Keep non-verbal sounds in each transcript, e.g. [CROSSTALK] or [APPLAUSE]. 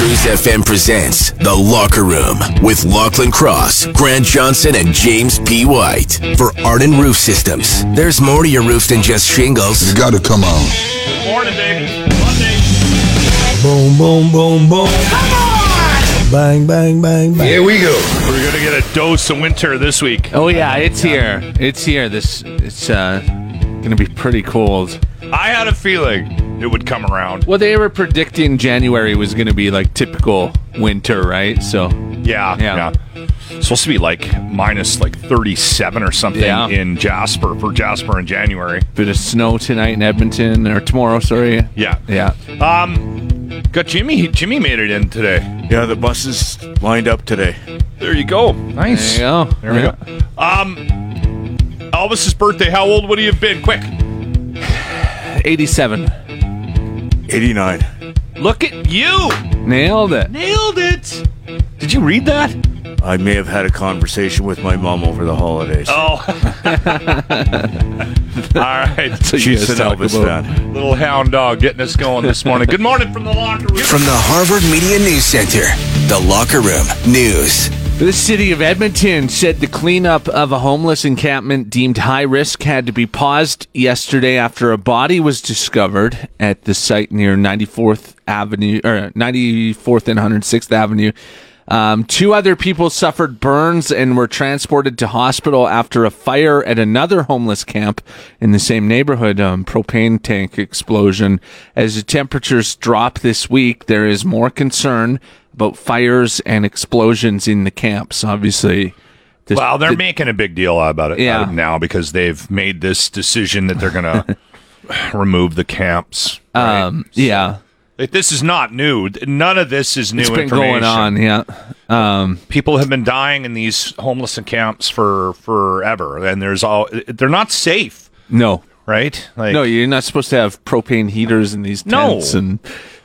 Cruz FM presents The Locker Room with Lochlin Cross, Grant Johnson, and James P. White. For Arden Roof Systems, there's more to your roof than just shingles. You gotta come on. Morning, baby. Monday. Boom, boom, boom, boom. Come on! Bang, bang, bang, bang. Here we go. We're gonna get a dose of winter this week. Oh yeah, it's here. It's here. This it's uh gonna be pretty cold. I had a feeling it would come around. Well, they were predicting January was gonna be like typical winter, right? So Yeah, Yeah. yeah. Supposed to be like minus like 37 or something Yeah. in Jasper for Jasper in January. bit of snow tonight in Edmonton or tomorrow. Sorry. Yeah. Yeah. Um, got Jimmy. Jimmy made it in today. Yeah, the buses lined up today. There you go. Nice. There you go. There we go. Um, Elvis's birthday. How old would he have been? Quick. Eighty-seven. 89. Look at you. Nailed it. Nailed it. Did you read that? I may have had a conversation with my mom over the holidays. Oh. [LAUGHS] All right. So She's an talk Elvis about- fan. Little hound dog getting us going this morning. Good morning from the locker room. From the Harvard Media News Center, The Locker Room News. The city of Edmonton said the cleanup of a homeless encampment deemed high risk had to be paused yesterday after a body was discovered at the site near 94th Avenue or 94th and 106th Avenue. Um, two other people suffered burns and were transported to hospital after a fire at another homeless camp in the same neighborhood. Um, propane tank explosion. As the temperatures drop this week, there is more concern about fires and explosions in the camps. Obviously, this, Well, they're the- making a big deal about it Yeah. of now because they've made this decision that they're going [LAUGHS] to remove the camps. right? um, yeah, Like, this is not new. None of this is new it's been information. going on. Yeah, um, People have been dying in these homeless camps for forever, and there's all. They're not safe, no, right? Like, No, you're not supposed to have propane heaters in these No. tents. And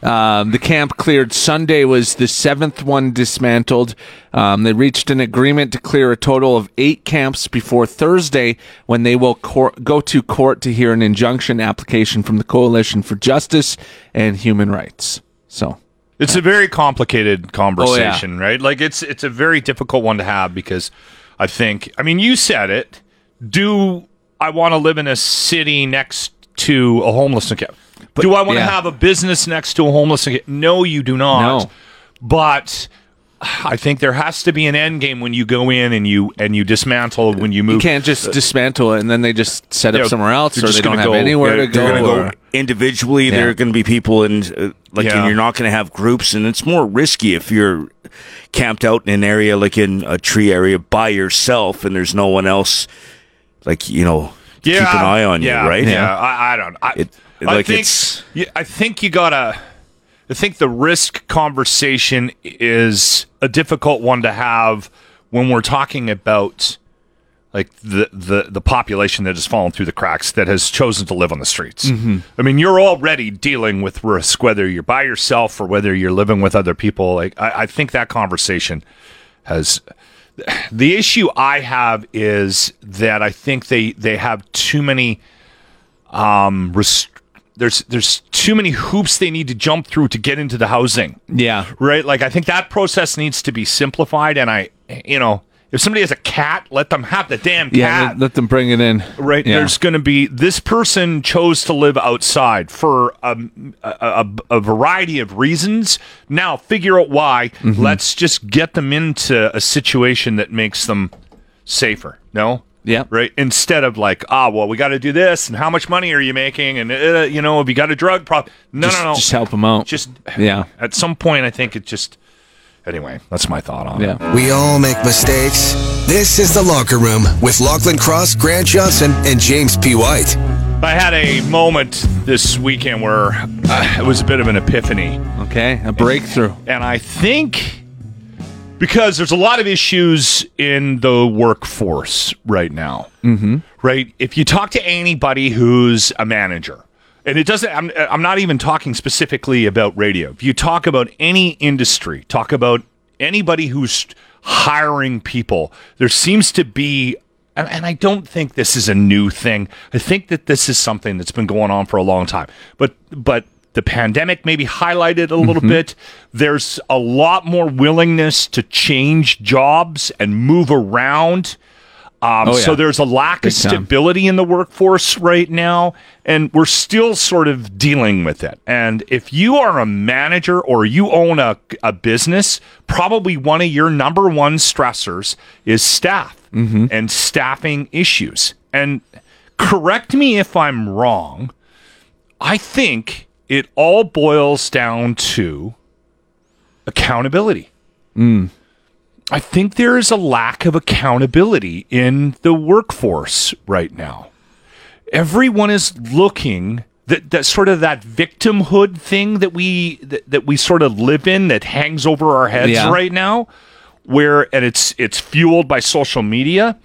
um, the camp cleared Sunday was the seventh one dismantled. Um, they reached an agreement to clear a total of eight camps before Thursday, when they will cor- go to court to hear an injunction application from the Coalition for Justice and Human Rights. So. It's a very complicated Oh, conversation, right? Like it's it's a very difficult one to have because I think I mean you said it. Do I want to live in a city next to a homeless camp? do I want to yeah. have a business next to a homeless? No, you do not. No. But I think there has to be an end game when you go in and you and you dismantle when you move. You can't just dismantle it and then they just set up Yeah, somewhere else, or just they don't have go- anywhere to go. go individually. Yeah. There are going to be people, and uh, like, Yeah. and you're not going to have groups, and it's more risky if you're camped out in an area like in a tree area by yourself, and there's no one else, like you know, to keep an eye on yeah, you, right? Yeah, I, I don't. I, It- I like think, it's- yeah, I think you gotta. I think the risk conversation is a difficult one to have when we're talking about like the the the population that has fallen through the cracks that has chosen to live on the streets. Mm-hmm. I mean, you're already dealing with risk whether you're by yourself or whether you're living with other people. Like I, I think that conversation has the issue I have is that I think they they have too many um rest- there's there's too many hoops they need to jump through to get into the housing. yeah. Right? Like I think that process needs to be simplified and I you know, if somebody has a cat, let them have the damn cat. Yeah, let, let them bring it in. Right. Yeah. There's going to be this person chose to live outside for a, a, a variety of reasons. Now, figure out why. Mm-hmm. Let's just get them into a situation that makes them safer. No? Yeah. Right. Instead of like, ah, well, we got to do this, and how much money are you making, and uh, you know, have you got a drug problem? No, just, no, no. Just help them out. Just yeah. At some point, I think it just. Anyway, that's my thought on it. Yeah. We all make mistakes. This is The Locker Room with Lochlin Cross, Grant Johnson, and James P. White. I had a moment this weekend where uh, it was a bit of an epiphany. Okay, a breakthrough. And I think because there's a lot of issues in the workforce right now, mm-hmm. right? If you talk to anybody who's a manager, and it doesn't, I'm, I'm not even talking specifically about radio. If you talk about any industry, talk about anybody who's hiring people, there seems to be and, and I don't think this is a new thing. I think that this is something that's been going on for a long time. But but the pandemic maybe highlighted a little mm-hmm. bit. There's a lot more willingness to change jobs and move around. Um, oh, yeah. So there's a lack Big of stability time. in the workforce right now, and we're still sort of dealing with it. And if you are a manager or you own a, a business, probably one of your number one stressors is staff mm-hmm. and staffing issues. And correct me if I'm wrong, I think it all boils down to accountability. Mm. I think there is a lack of accountability in the workforce right now. Everyone is looking that, that sort of that victimhood thing that we that, that we sort of live in that hangs over our heads yeah. right now where and it's it's fueled by social media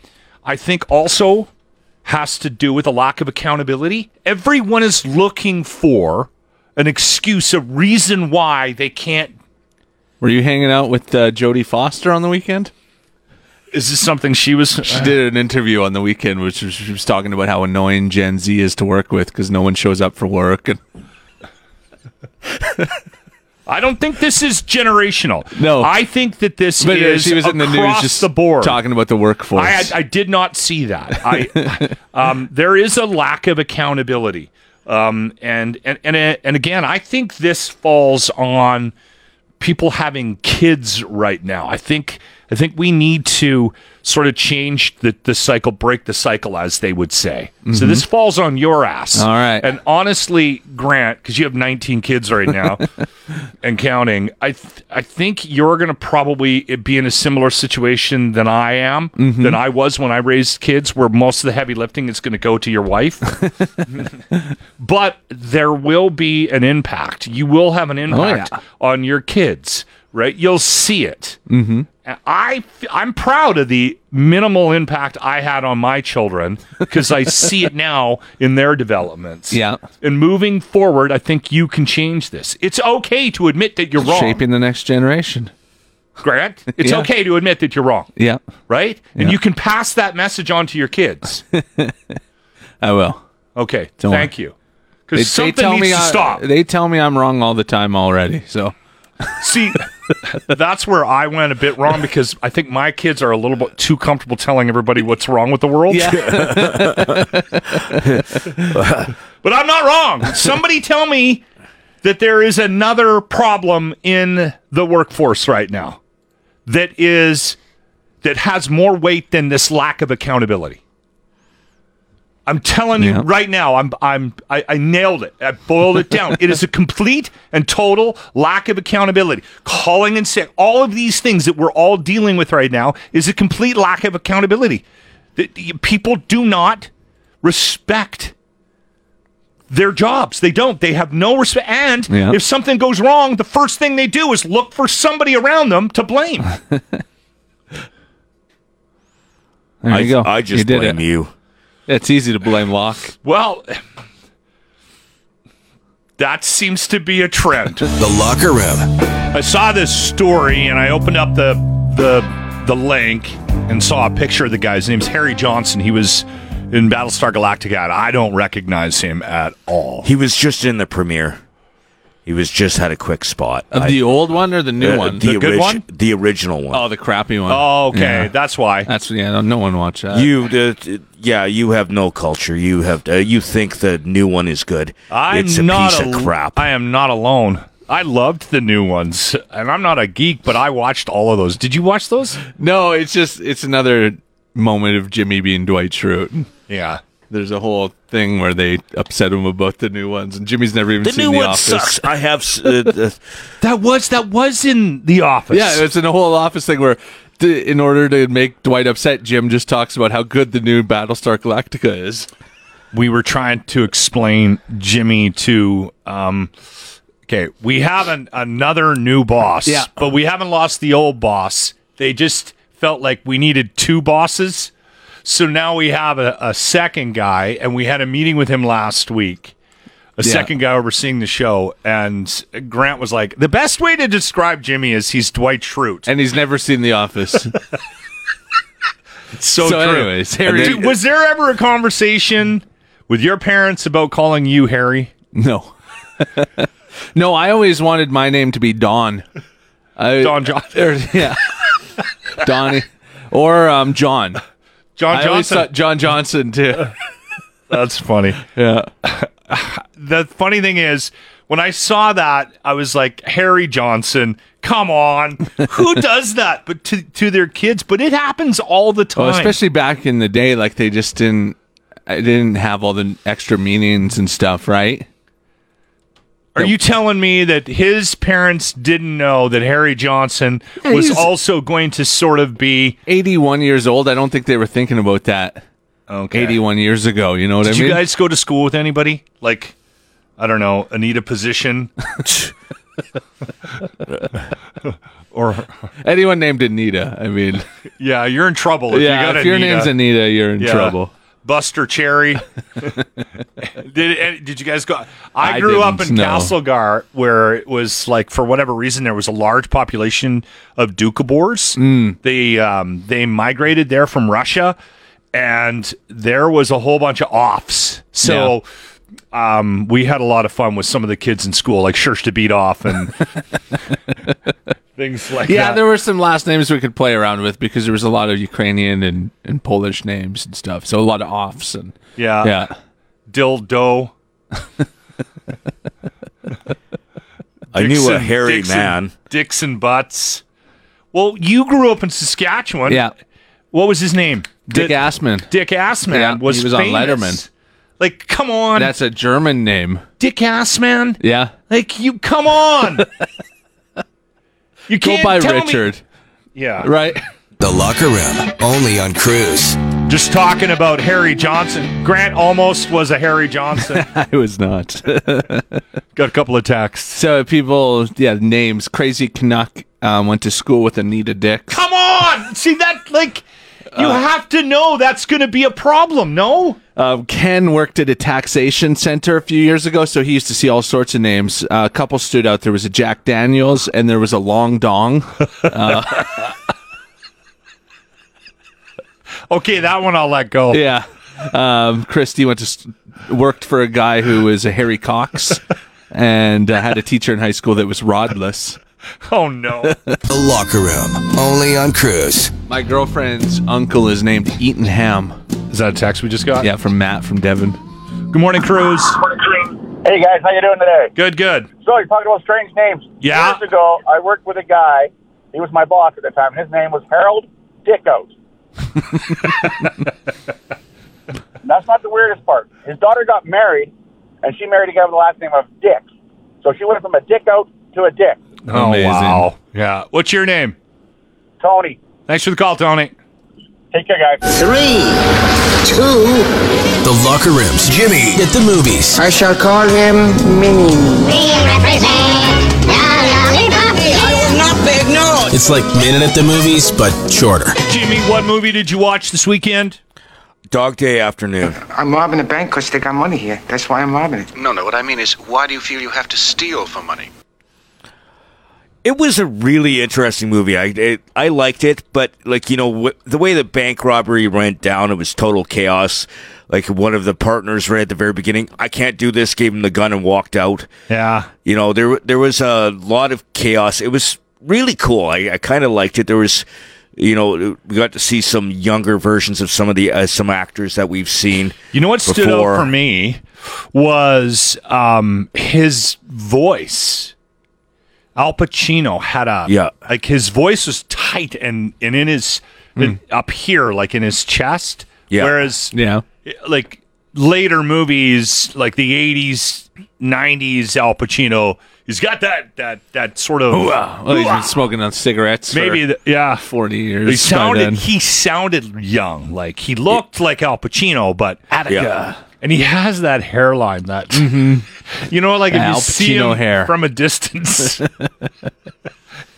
i think also has to do with a lack of accountability everyone is looking for an excuse a reason why they can't were you hanging out with uh, jodie foster on the weekend is this something she was she did an interview on the weekend which was, she was talking about how annoying gen z is to work with because no one shows up for work and [LAUGHS] I don't think this is generational. No, I think that this but uh, is she was in the news just the board talking about the workforce. I, I did not see that. I, [LAUGHS] um, there is a lack of accountability, um, and and and and again, I think this falls on people having kids right now. I think I think we need to sort of change the, the cycle, break the cycle, as they would say. Mm-hmm. So this falls on your ass. All right. And honestly, Grant, because you have 19 kids right now [LAUGHS] and counting, I th- I think you're going to probably be in a similar situation than I am, mm-hmm. than I was when I raised kids, where most of the heavy lifting is going to go to your wife. [LAUGHS] [LAUGHS] but there will be an impact. You will have an impact oh, yeah. on your kids right? You'll see it. Mm-hmm. I I'm proud of the minimal impact I had on my children because I see it now in their developments. Yeah. And moving forward, I think you can change this. It's okay to admit that you're wrong. Shaping the next generation. Grant, it's yeah. okay to admit that you're wrong. Yeah. Right? And yeah. you can pass that message on to your kids. [LAUGHS] I will. Okay. Don't thank worry. you. Because something they tell needs me to I, stop. They tell me I'm wrong all the time already. So See, that's where I went a bit wrong because I think my kids are a little bit too comfortable telling everybody what's wrong with the world. Yeah. [LAUGHS] but I'm not wrong. Somebody tell me that there is another problem in the workforce right now that is that has more weight than this lack of accountability. I'm telling you right now, I'm I'm I, I, nailed it. I boiled it down. it is a complete and total lack of accountability. Calling and saying all of these things that we're all dealing with right now is a complete lack of accountability. People do not respect their jobs. They don't. They have no respect. And yeah. if something goes wrong, the first thing they do is look for somebody around them to blame. [LAUGHS] there I, you go. I just you blame it. you. It's easy to blame Loc. Well, that seems to be a trend. the locker room. I saw this story and I opened up the the the link and saw a picture of the guy. His name's Harry Johnson. He was in Battlestar Galactica. I don't recognize him at all. He was just in the premiere. He was just had a quick spot. Of I, the old one or the new uh, one? The, the good one? The original one. Oh, the crappy one. Oh, okay. Yeah. That's why. That's yeah. No one watched that. You, uh, yeah, you have no culture. You have. Uh, you think the new one is good. I'm it's a not piece a, of crap. I am not alone. I loved the new ones, and I'm not a geek, but I watched all of those. Did you watch those? No, it's just it's another moment of Jimmy being Dwight Schrute. Yeah. There's a whole thing where they upset him about the new ones, and Jimmy's never even the seen new The one Office. Sucks. I have. [LAUGHS] Uh, that was that was in The Office. Yeah, it's in a whole Office thing where, in order to make Dwight upset, Jim just talks about how good the new Battlestar Galactica is. we were trying to explain Jimmy to. Um, okay, we have an, another new boss, Yeah. but we haven't lost the old boss. They just felt like we needed two bosses. So now we have a, a second guy, and we had a meeting with him last week. A Yeah. second guy overseeing the show, and Grant was like, "The best way to describe Jimmy is he's Dwight Schrute." And he's never seen The Office. [LAUGHS] so, so, true. anyways, Harry. Dude, was there ever a conversation with your parents about calling you Harry? no. [LAUGHS] no, I always wanted my name to be Don. I, Don John- [LAUGHS] or- yeah. Donnie. Or um, John. John Johnson. John Johnson, too. [LAUGHS] That's funny. Yeah. The funny thing is, when I saw that, I was like, Harry Johnson. Come on, who [LAUGHS] does that? But to to their kids, but it happens all the time. Well, especially back in the day, like they just didn't, I didn't have all the extra meanings and stuff, right? Are you telling me that his parents didn't know that Harry Johnson was also going to sort of be 81 years old. I don't think they were thinking about that okay? 81 years ago. You know what Did I mean? Did you guys go to school with anybody like I don't know Anita Position [LAUGHS] or Anyone named Anita. I mean, [LAUGHS] yeah, you're in trouble. If yeah, you got if your name's Anita, you're in Yeah. trouble. Buster Cherry. [LAUGHS] did did you guys go? I, I grew up in no. Castlegar, where it was like for whatever reason there was a large population of Doukhobors. Mm. They um, they migrated there from Russia, and there was a whole bunch of offs. So. Um, we had a lot of fun with some of the kids in school, like Church to Beat Off and [LAUGHS] things like Yeah, that. there were some last names we could play around with because there was a lot of Ukrainian and, and Polish names and stuff. So a lot of offs and yeah, yeah. dildo. [LAUGHS] I knew a Dixon- hairy Dixon- man. Dixon Butts. Well, you grew up in Saskatchewan. Yeah. What was his name? Dick Di- Assman. Dick Assman Yeah, was he was on. Letterman. Like, come on, That's a German name. Dick ass man. Yeah. Like, you come on. [LAUGHS] you Go can't Go by tell me- Richard. Yeah. Right. The Locker Room, only on Cruz. Just talking about Harry Johnson. Grant almost was a Harry Johnson. [LAUGHS] I was not. [LAUGHS] Got a couple of texts. so people, yeah, names. Crazy Canuck um, went to school with Anita Dix. Come on. See that? Like, you Uh, have to know that's going to be a problem. No. Um, Ken worked at a taxation center a few years ago, so he used to see all sorts of names. Uh, a couple stood out. There was a Jack Daniels, and there was a Long Dong. [LAUGHS] Okay, that one I'll let go. yeah. Um, Christy went to s- worked for a guy who was a Harry Cox, [LAUGHS] and uh, had a teacher in high school that was rodless. [LAUGHS] Oh no. The Locker Room, only on Cruz. My girlfriend's uncle is named Eaton Ham. Is that a text we just got? Yeah, from Matt from Devon. Good morning, Cruz. Hey guys, how you doing today? Good, good. So you're talking about strange names. Yeah. Years ago, I worked with a guy. He was my boss at the time. His name was Harold Dickout. [LAUGHS] That's not the weirdest part. His daughter got married, and she married a guy with the last name of Dick. So she went from a Dickout to a Dick. Oh Amazing. wow. Yeah. What's your name? Tony, Thanks for the call, Tony. take care, guys. Three, two, The Locker Room's Jimmy at the movies. I shall call him Mini. I will not be ignored. It's like Minute at the Movies, but shorter. Jimmy, what movie did you watch this weekend? Dog Day afternoon. I'm robbing a bank because they got money here. That's why I'm robbing it. No, no, what I mean is, why do you feel you have to steal for money? It was a really interesting movie. I it, I liked it, but like you know wh- the way the bank robbery went down, it was total chaos. Like one of the partners right at the very beginning, I can't do this. Gave him the gun and walked out. Yeah. You know there there was a lot of chaos. It was really cool. I, I kind of liked it. There was, you know, we got to see some younger versions of some of the uh, some actors that we've seen. You know what stood out for me was um, his voice. Al Pacino had a Yeah. like his voice was tight and and in his hmm. up here like in his chest. Yeah. Whereas Yeah. like later movies like the 80s 90s Al Pacino he's got that that that sort of Well, he's been smoking on cigarettes maybe for the, yeah 40 years. he sounded he sounded young like he looked like Al Pacino but Yeah. And he has that hairline that [LAUGHS] you know, like if you see Pacino him hair. from a distance. [LAUGHS]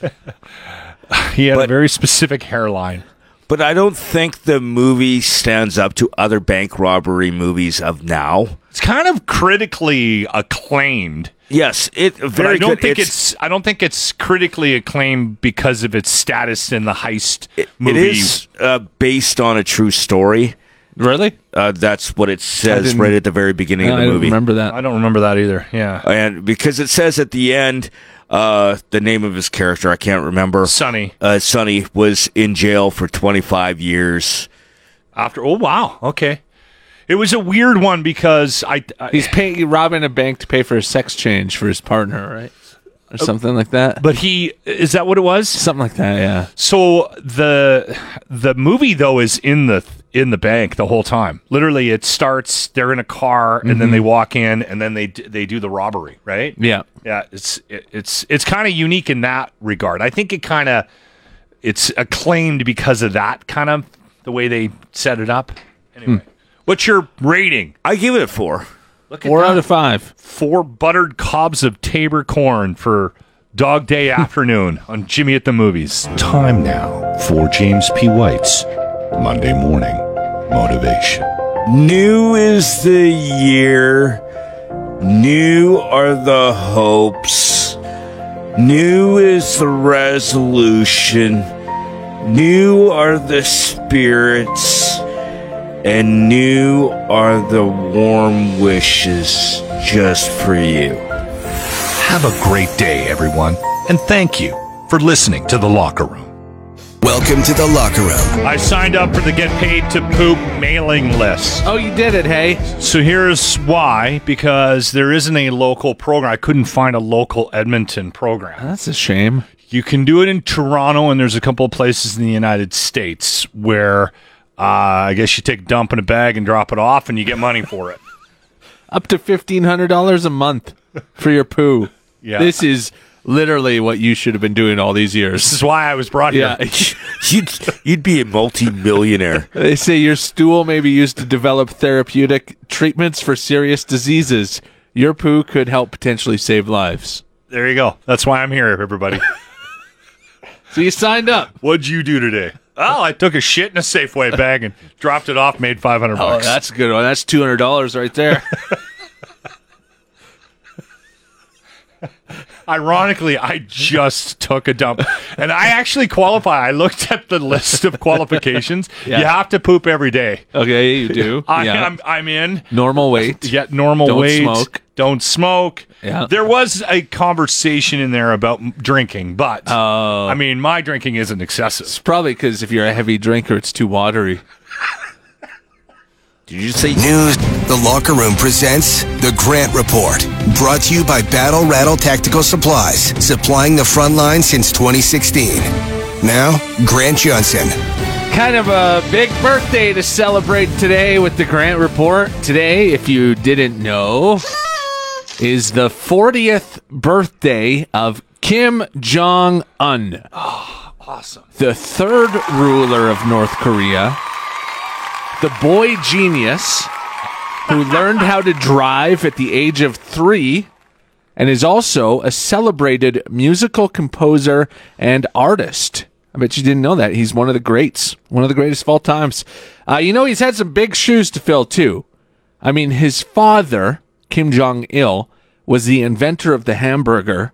[LAUGHS] he had a very specific hairline. But I don't think the movie stands up to other bank robbery movies of now. It's kind of critically acclaimed. Yes, it But very I don't good. think it's, I don't think it's critically acclaimed because of its status in the heist it movie. is uh, based on a true story. Really? Uh, that's what it says right at the very beginning I of the don't movie. remember that. I don't remember that either. Yeah. And because it says at the end, uh, the name of his character, I can't remember. Sonny. Uh, Sonny was in jail for 25 years. After oh wow okay, it was a weird one because I, I He's paying robbing a bank to pay for a sex change for his partner, right? Or something like that. but he is that what it was? something like that, yeah. So the the movie though is in the in the bank the whole time. Literally, it starts. They're in a car, and then they mm-hmm. walk in, and then they they do the robbery. Right? Yeah. Yeah. It's it, it's it's kind of unique in that regard. I think it kind of it's acclaimed because of that kind of the way they set it up. Anyway, hmm. what's your rating? I give it a four. Look at Four that. out of five. four buttered cobs of Taber corn for Dog Day [LAUGHS] afternoon on Jimmy at the Movies. Time now for James P. White's Monday Morning Motivation. New is the year. New are the hopes. New is the resolution. New are the spirits. And new are the warm wishes just for you. Have a great day, everyone, and thank you for listening to The Locker Room. Welcome to the locker room. I signed up for the Get Paid to Poop mailing list. Oh, you did it, hey. So here's why because there isn't a local program. I couldn't find a local Edmonton program. That's a shame. You can do it in Toronto, and there's a couple of places in the United States where uh, I guess you take a dump in a bag and drop it off, and you get money for it. [LAUGHS] Up to fifteen hundred dollars a month for your poo. Yeah. This is literally what you should have been doing all these years. This is why I was brought Yeah. here. [LAUGHS] You'd, you'd be a multi-millionaire. [LAUGHS] they say your stool may be used to develop therapeutic treatments for serious diseases. Your poo could help potentially save lives. There you go. That's why I'm here, everybody. [LAUGHS] So you signed up. What'd you do today? Oh, I took a shit in a Safeway bag and dropped it off, made 500 Oh, bucks. that's a good one. That's two hundred dollars right there. Ironically, I just took a dump. And I actually qualify. I looked at the list of qualifications. [LAUGHS] Yeah. You have to poop every day. okay, you do. I, yeah. I'm, I'm in. Normal weight. Yet normal weight. Don't weight. smoke. Don't smoke. Yeah. There was a conversation in there about drinking, but Oh. I mean, my drinking isn't excessive. It's probably because if you're a heavy drinker, it's too watery. Did you say News The Locker Room presents The Grant Report. Brought to you by Battle Rattle Tactical Supplies, supplying the front line since 2016. Now, Grant Johnson. Kind of a big birthday to celebrate today with the Grant Report. Today, if you didn't know, is the 40th birthday of Kim Jong Un. Oh, awesome. The third ruler of North Korea, the boy genius who learned how to drive at the age of three and is also a celebrated musical composer and artist. I bet you didn't know that. He's one of the greats, one of the greatest of all times. Uh, you know, he's had some big shoes to fill, too. I mean, his father, Kim Jong il, was the inventor of the hamburger,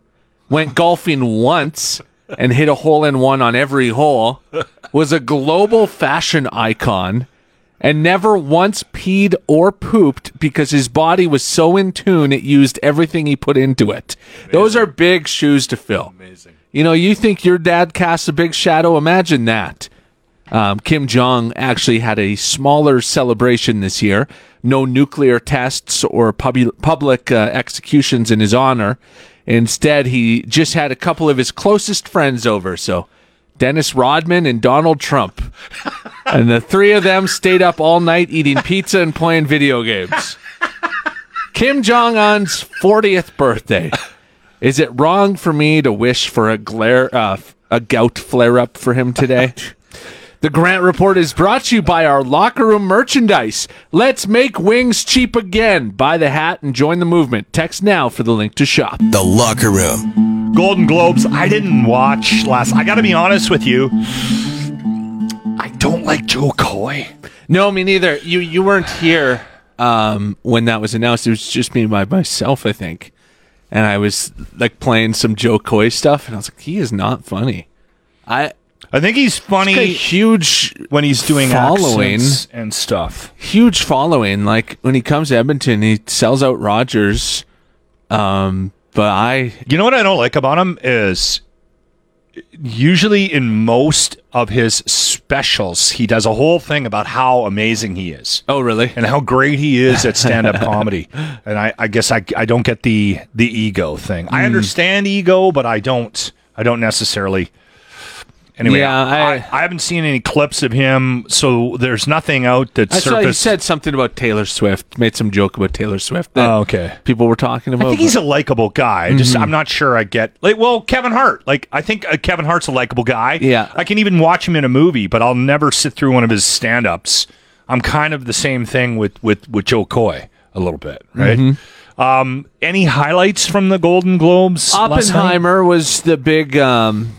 went golfing once and hit a hole in one on every hole, was a global fashion icon, and never once peed or pooped because his body was so in tune it used everything he put into it. Those are big shoes to fill. Amazing. You know, you think your dad casts a big shadow? Imagine that. Um, Kim Jong actually had a smaller celebration this year. No nuclear tests or pub- public uh, executions in his honor. Instead, he just had a couple of his closest friends over. So, Dennis Rodman and Donald Trump. and the three of them stayed up all night eating pizza and playing video games. Kim Jong Un's 40th birthday. Is it wrong for me to wish for a glare, uh, a gout flare up for him today? [LAUGHS] The Grant Report is brought to you by our locker room merchandise. Let's make wings cheap again. Buy the hat and join the movement. Text now for the link to shop. The Locker Room. Golden Globes. I didn't watch last. I got to be honest with you. I don't like Jo Koy. No, me neither. You you weren't here um, when that was announced. It was just me by myself, I think. And I was like playing some Jo Koy stuff, and I was like, he is not funny. I I think he's funny. He's got a huge when he's doing following and stuff. Huge following. Like when he comes to Edmonton, he sells out Rogers. Um, but I, You know what I don't like about him is usually in most of his specials, he does a whole thing about how amazing he is. Oh, really? And how great he is at stand-up [LAUGHS] comedy. And I, I guess I, I don't get the the ego thing. I Mm. understand ego, but I don't I don't necessarily. Anyway, Yeah, I, I, haven't seen any clips of him, so there's nothing out that I surfaced. said something about Taylor Swift. Made some joke about Taylor Swift. that Oh, okay. People were talking about. I think he's a likable guy. Just Mhm. I'm not sure I get like well Kevin Hart. Like I think uh, Kevin Hart's a likable guy. Yeah. I can even watch him in a movie, but I'll never sit through one of his stand-ups. I'm kind of the same thing with with with Jo Koy a little bit, right? Mhm. Um, any highlights from the Golden Globes? Oppenheimer was the big, um,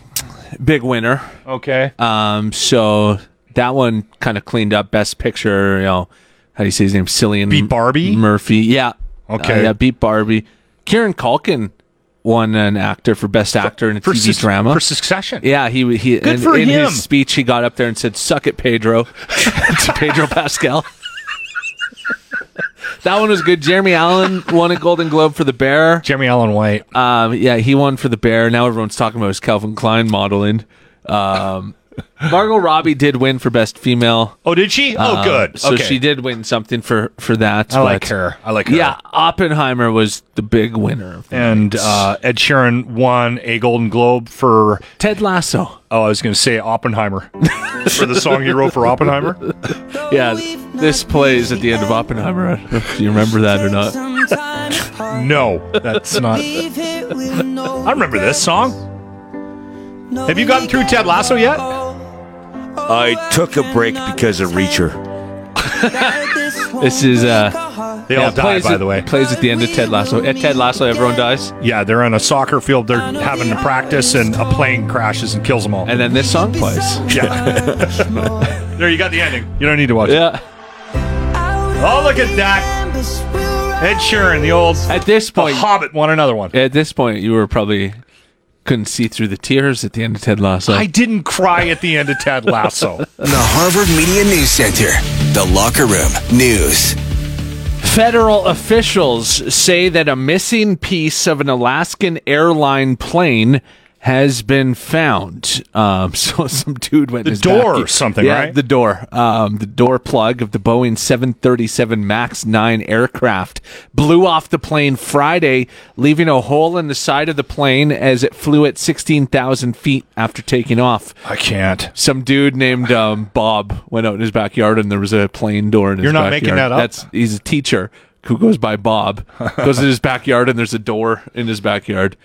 big winner. Okay. Um, so that one kind of cleaned up. Best Picture. You know, how do you say his name? Cillian Beat Barbie? Murphy. Yeah. Okay. Uh, yeah, beat Barbie. Kieran Culkin won an actor for best actor in a for TV Sus- drama for Succession. Yeah, he he. Good in, for in him. his speech, he got up there and said, "Suck it, Pedro," [LAUGHS] to Pedro Pascal. That one was good. Jeremy Allen won a Golden Globe for The Bear. Jeremy Allen White. Um, yeah, he won for The Bear. Now everyone's talking about his Calvin Klein modeling. Um, Margot Robbie did win for Best Female. Oh, did she? Oh, Um, good. So Okay. she did win something for for that. I like her. I like her. Yeah, Oppenheimer was the big winner. And uh, Ed Sheeran won a Golden Globe for Ted Lasso. Oh, I was going to say Oppenheimer [LAUGHS] for the song he wrote for Oppenheimer. Yeah, this plays at the end of Oppenheimer. Don't know if you remember that or not. [LAUGHS] No, that's not. I remember this song. Have you gotten through Ted Lasso yet? I took a break because of Reacher. [LAUGHS] This is uh They yeah, all die, plays by at- the way. Plays at the end of Ted Lasso. At Ted Lasso, everyone dies, Yeah, they're on a soccer field. They're having to practice, and a plane crashes and kills them all. and then this song plays. Yeah. [LAUGHS] there, you got the ending. You don't need to watch Yeah. it. Oh, look at that. Ed Sheeran, the old At this the point, Hobbit, won another one. at this point, you were probably couldn't see through the tears at the end of Ted Lasso. I didn't cry at the end of Ted Lasso. [LAUGHS] The Harvard Media News Center. The Locker Room News. Federal officials say that a missing piece of an Alaskan airline plane has been found. Um, [LAUGHS] so some dude went The his door back- or something, yeah, right? The door, um, the door plug of the Boeing 737 Max 9 aircraft blew off the plane Friday, leaving a hole in the side of the plane as it flew at 16,000 feet after taking off. I can't. Some dude named um, Bob went out in his backyard and there was a plane door in his You're not backyard. making that up? That's he's a teacher who goes by Bob. [LAUGHS] goes in his backyard and there's a door in his backyard.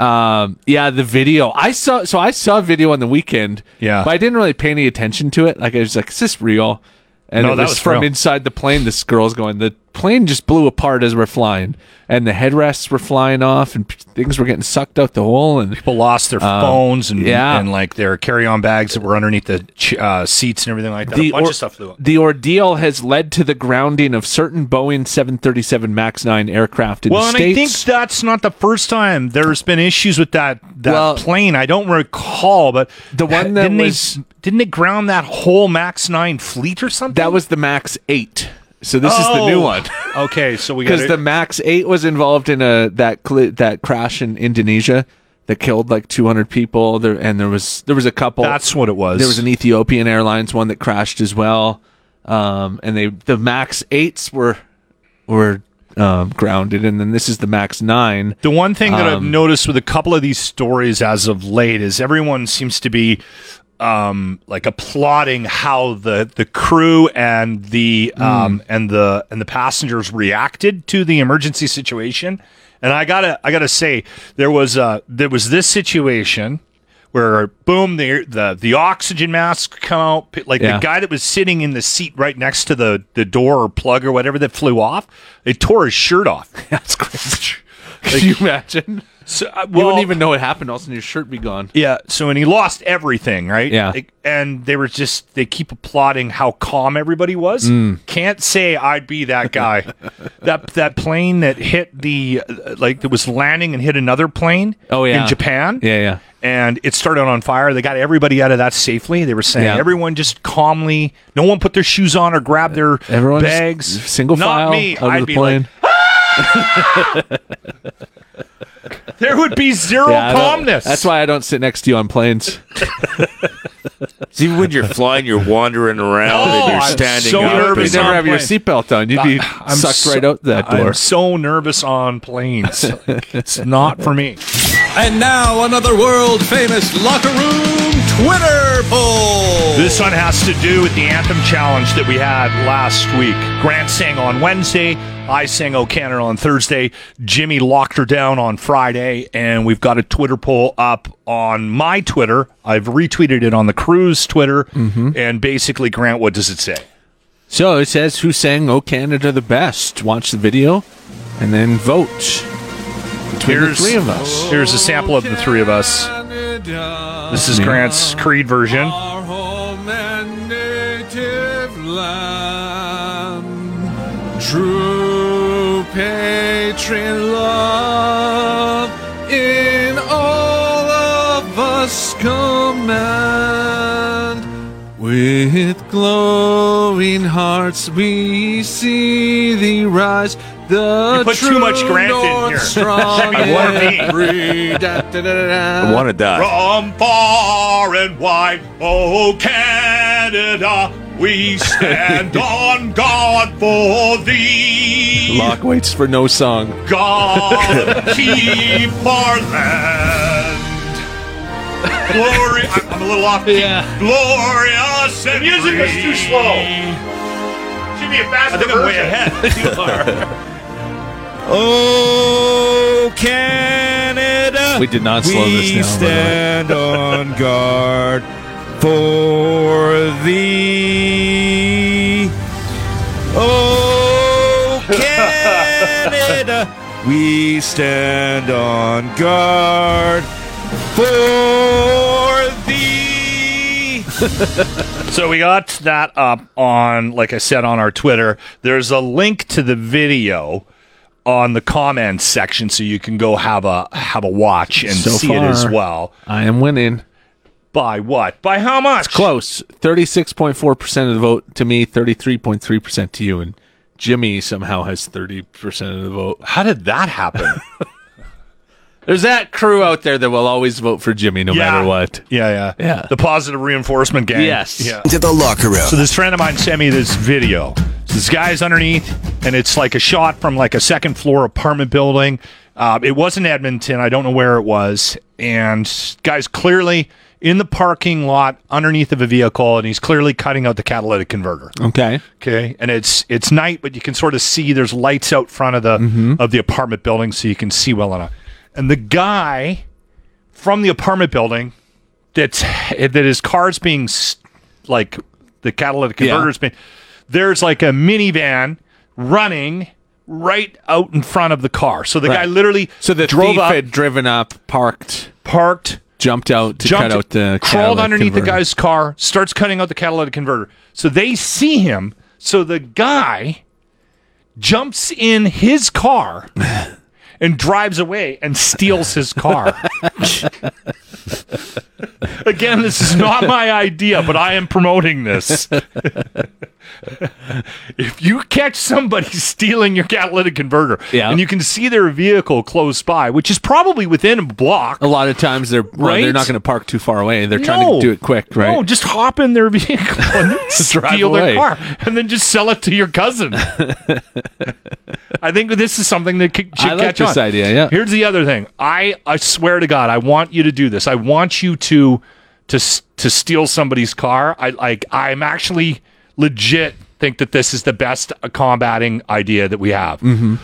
Um, yeah, the video I saw. So I saw a video on the weekend. Yeah. but I didn't really pay any attention to it. Like I was like, "Is this real?" And No, it that was, was from real. inside the plane. This girl's going. The plane just blew apart as we're flying, and the headrests were flying off, and p- things were getting sucked out the hole. And People lost their Um, phones and yeah. and like their carry-on bags that were underneath the ch- uh, seats and everything like that. a bunch or- of stuff flew. up. the ordeal has led to the grounding of certain Boeing 737 MAX 9 aircraft in Well, the and I think that's not the first time there's been issues with that that Well- plane. I don't recall, but The one that didn't was- they, didn't they ground that whole Max Nine fleet or something? that was the MAX 8. So this is the new one. [LAUGHS] Okay, so we Because the Max 8 was involved in a that cl- that crash in Indonesia that killed like 200 people there and there was there was a couple That's what it was. There was an Ethiopian Airlines one that crashed as well. Um, and they the Max 8s were were um, grounded and then this is the Max 9. The one thing that I've Um, noticed with a couple of these stories as of late is everyone seems to be um, like applauding how the the crew and the um, and the and the passengers reacted to the emergency situation. And I gotta I gotta say there was uh there was this situation where boom, the the the oxygen mask come out. Like Yeah. the guy that was sitting in the seat right next to the the door or plug or whatever that flew off, they tore his shirt off. [LAUGHS] That's crazy. [LAUGHS] Can you imagine? So, uh, you wouldn't even know it happened. All of a sudden, your shirt be gone. Yeah. So and he lost everything, right? Yeah. Like, And they were just they keep applauding how calm everybody was. Mm. Can't say I'd be that guy. [LAUGHS] that that plane that hit the like that was landing and hit another plane. Oh, yeah. In Japan. Yeah, yeah. And it started on fire. They got everybody out of that safely. They were saying Yeah. everyone just calmly. No one put their shoes on or grabbed their Everyone's bags. single Not file me. out of I'd the be plane. like, there would be zero Yeah, calmness. That's why I don't sit next to you on planes. [LAUGHS] See, when you're flying, you're wandering around Oh, and you're oh, I'm standing so up. nervous you never on have your seatbelt on. You'd be I'm sucked so- right out that door. I'm so nervous on planes. [LAUGHS] it's not for me. And now another world famous locker room Twitter poll. This one has to do with the anthem challenge that we had last week. Grant sang on Wednesday. I sang "O Canada" on Thursday. Jimmy locked her down on Friday, and we've got a Twitter poll up on my Twitter. I've retweeted it on the Cruz Twitter, Mm-hmm. and basically, Grant, what does it say? So it says who sang "Oh Canada" the best. Watch the video, and then vote between the three of us. Here's a sample of the three of us. This is Grant's Creed version. Patriot love in all of us command. With glowing hearts we see thee rise. The You put too much Grant in North here. [LAUGHS] Strong I wanna be. da- da- da- da- da. I wanted that. From far and wide, oh Canada, we stand [LAUGHS] on God for thee. Loc waits for no song. God [LAUGHS] keep our land. Glory, I'm, I'm a little off. key. Glorious and the music is too slow. Should be a faster I think I'm way ahead. [LAUGHS] You are. Oh, Canada. We did not slow this we down, by the way. stand on guard for thee. Oh, Canada. we stand on guard for thee. [LAUGHS] So we got that up on, like I said, on our Twitter. There's a link to the video on the comments section, so you can go have a have a watch and So see it as well. I am winning. By what? By how much? It's Close. Thirty-six point four percent of the vote to me. Thirty-three point three percent to you, and Jimmy somehow has thirty percent of the vote. How did that happen? [LAUGHS] There's that crew out there that will always vote for Jimmy no Yeah. matter what. Yeah, yeah, Yeah. The positive reinforcement gang. Yes. Yeah. To the locker room. So this friend of mine sent me this video. So this guy's underneath, and it's like a shot from like a second floor apartment building. Uh, it was in Edmonton. I don't know where it was. And guy's clearly in the parking lot underneath of a vehicle, and he's clearly cutting out the catalytic converter. Okay. Okay, and it's it's night, but you can sort of see there's lights out front of the mm-hmm. of the apartment building, so you can see well enough. And the guy from the apartment building that's that his car's being like the catalytic Yeah. converter's been there's like a minivan running right out in front of the car. So the guy literally So the drove thief up, had driven up, parked, parked, jumped out to jumped, cut out the crawled underneath the guy's car, starts cutting out the catalytic converter. So they see him. So the guy jumps in his car [LAUGHS] and drives away and steals his car. [LAUGHS] [LAUGHS] Again, this is not my idea, but I am promoting this. [LAUGHS] if you catch somebody [LAUGHS] stealing your catalytic converter Yeah. and you can see their vehicle close by, which is probably within a block, A lot of times they're well, they're not going to park too far away. They're trying to do it quick, right? No, just hop in their vehicle and steal their car, and then just sell it to your cousin. I think this is something that could, should I like catch this on. idea, yeah. Here's the other thing. I I swear to God, I want you to do this. I want you to to to steal somebody's car. I like. I'm actually legit think that this is the best combating idea that we have. Mm-hmm.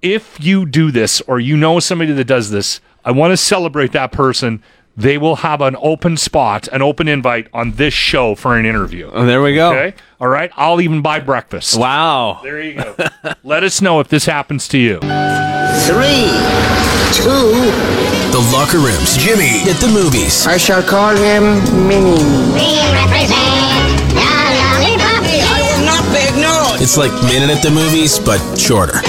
If you do this, or you know somebody that does this, I want to celebrate that person they will have an open spot, an open invite on this show for an interview. Oh, there we go. Okay. All right. I'll even buy breakfast. Wow. There you go. [LAUGHS] Let us know if this happens to you. Three, two, The Locker Rooms. Jimmy at the movies. I shall call him Mini. we represent the lollipop. I will not beg no. It's like Minute at the Movies, but shorter.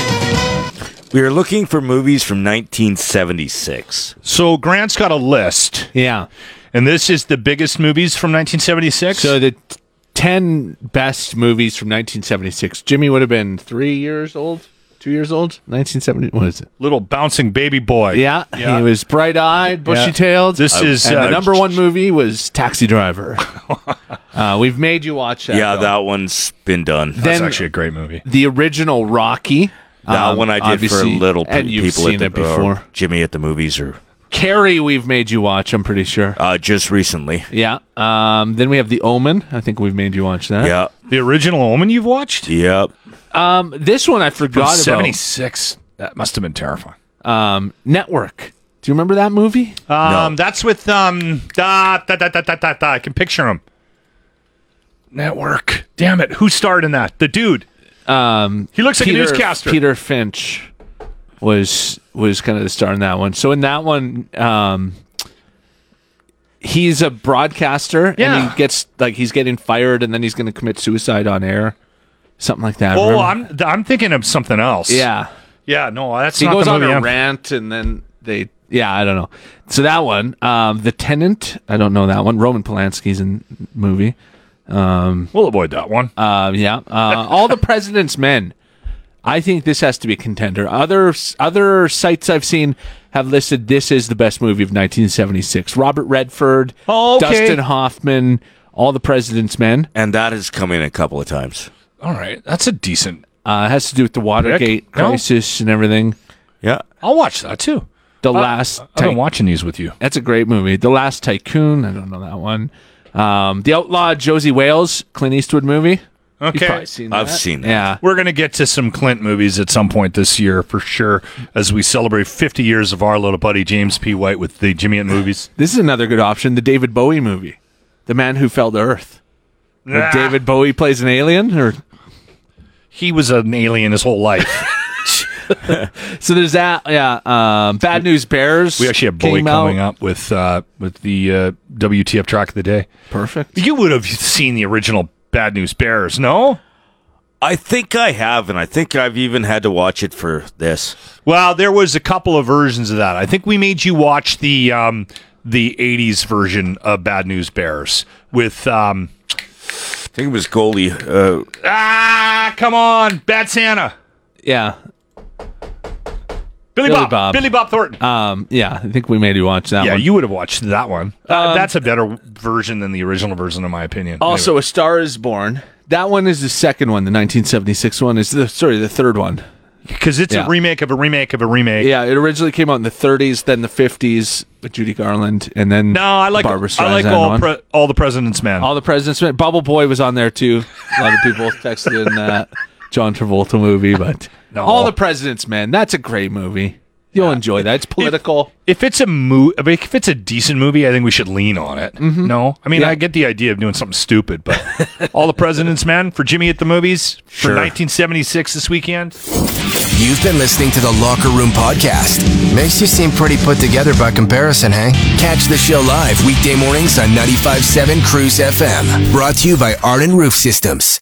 We are looking for movies from 1976. So Grant's got a list, Yeah. and this is the biggest movies from 1976. So the t- 10 best movies from 1976. Jimmy would have been three years old, two years old, 1970. What is it? little bouncing baby boy. Yeah, Yeah. he was bright-eyed, bushy-tailed. This is, and uh, the number one movie was Taxi Driver. [LAUGHS] uh, we've made you watch that. yeah, though. that one's been done. That's then- actually a great movie. the original Rocky. that um, one I did for obviously, little pe- and you've people seen at the, it before. uh, Jimmy at the movies or Carrie, we've made you watch. I'm pretty sure. uh, just recently. Yeah. Um, then we have The Omen. I think we've made you watch that. Yeah. The original Omen you've watched? Yep. Um, this one I From forgot about. 76. That must have been terrifying. Um, Network. Do you remember that movie? Um, That's with um, da, da, da, da, da, da, da. I can picture him. Network. Damn it. Who starred in that? The dude. Um, He looks like a newscaster. Peter Finch was was kind of the star in that one. So in that one, um, he's a broadcaster, and he gets like he's getting fired, and then he's going to commit suicide on air, something like that. Oh, remember? I'm I'm thinking of something else. yeah. Yeah, no, that's he not goes the on movie. a I'm- rant, and then they. Yeah, I don't know. So that one, um, the Tenant. I don't know that one. Roman Polanski's in movie. Um, We'll avoid that one. Uh, yeah. Uh, all the President's Men. I think this has to be a contender. Other other sites I've seen have listed this is the best movie of 1976. Robert Redford, Oh, okay. Dustin Hoffman, All the President's Men. And that has come in a couple of times. All right, that's a decent. Uh, it has to do with the Watergate No. crisis and everything. Yeah. I'll watch that too. The I- last. I've been Ty- watching these with you. That's a great movie. The Last Tycoon. I don't know that one. Um, the Outlaw Josey Wales, Clint Eastwood movie. You've Okay. probably seen I've seen that. Yeah. We're going to get to some Clint movies at some point this year for sure as we celebrate 50 years of our little buddy James P. White with the Jimmy and movies. This is another good option. The David Bowie movie, The Man Who Fell to Earth. Where Nah. David Bowie plays an alien, or He was an alien his whole life. [LAUGHS] so there's that. Yeah, um, Bad News Bears. We actually have Bowie came coming out. up with uh, with the uh, WTF track of the day. Perfect. You would have seen the original Bad News Bears, no? I think I have, and I think I've even had to watch it for this. Well, there was a couple of versions of that. I think we made you watch the um, the '80s version of Bad News Bears with um, I think it was Goalie. Uh, ah, come on, Bad Santa, Yeah, Billy, Billy Bob, Bob. Billy Bob Thornton. um, yeah. I think we made you watch that yeah, one. you would have watched that one. Uh, Um, that's a better version than the original version, in my opinion. also, A Star Is Born. That one is the second one. The 1976 one is the sorry, the third one. Because it's yeah. a remake of a remake of a remake. Yeah, it originally came out in the 30s, then the 50s with Judy Garland, and then No, I like Barbara I like all pre- all the President's Men. All the President's Men. Bubble Boy was on there too. A lot of people [LAUGHS] texted in that John Travolta movie, but No. All the President's Men. That's a great movie. You'll enjoy that. It's political. if it's a mo- if it's a decent movie, I think we should lean on it. Mm-hmm. No, I mean Yeah. I get the idea of doing something stupid, but [LAUGHS] all the President's Men for Jimmy at the movies for 1976 this weekend. You've been listening to the Locker Room Podcast. Makes you seem pretty put together by comparison, hey? Catch the show live weekday mornings on 95.7 Cruz FM. Brought to you by Arden Roof Systems.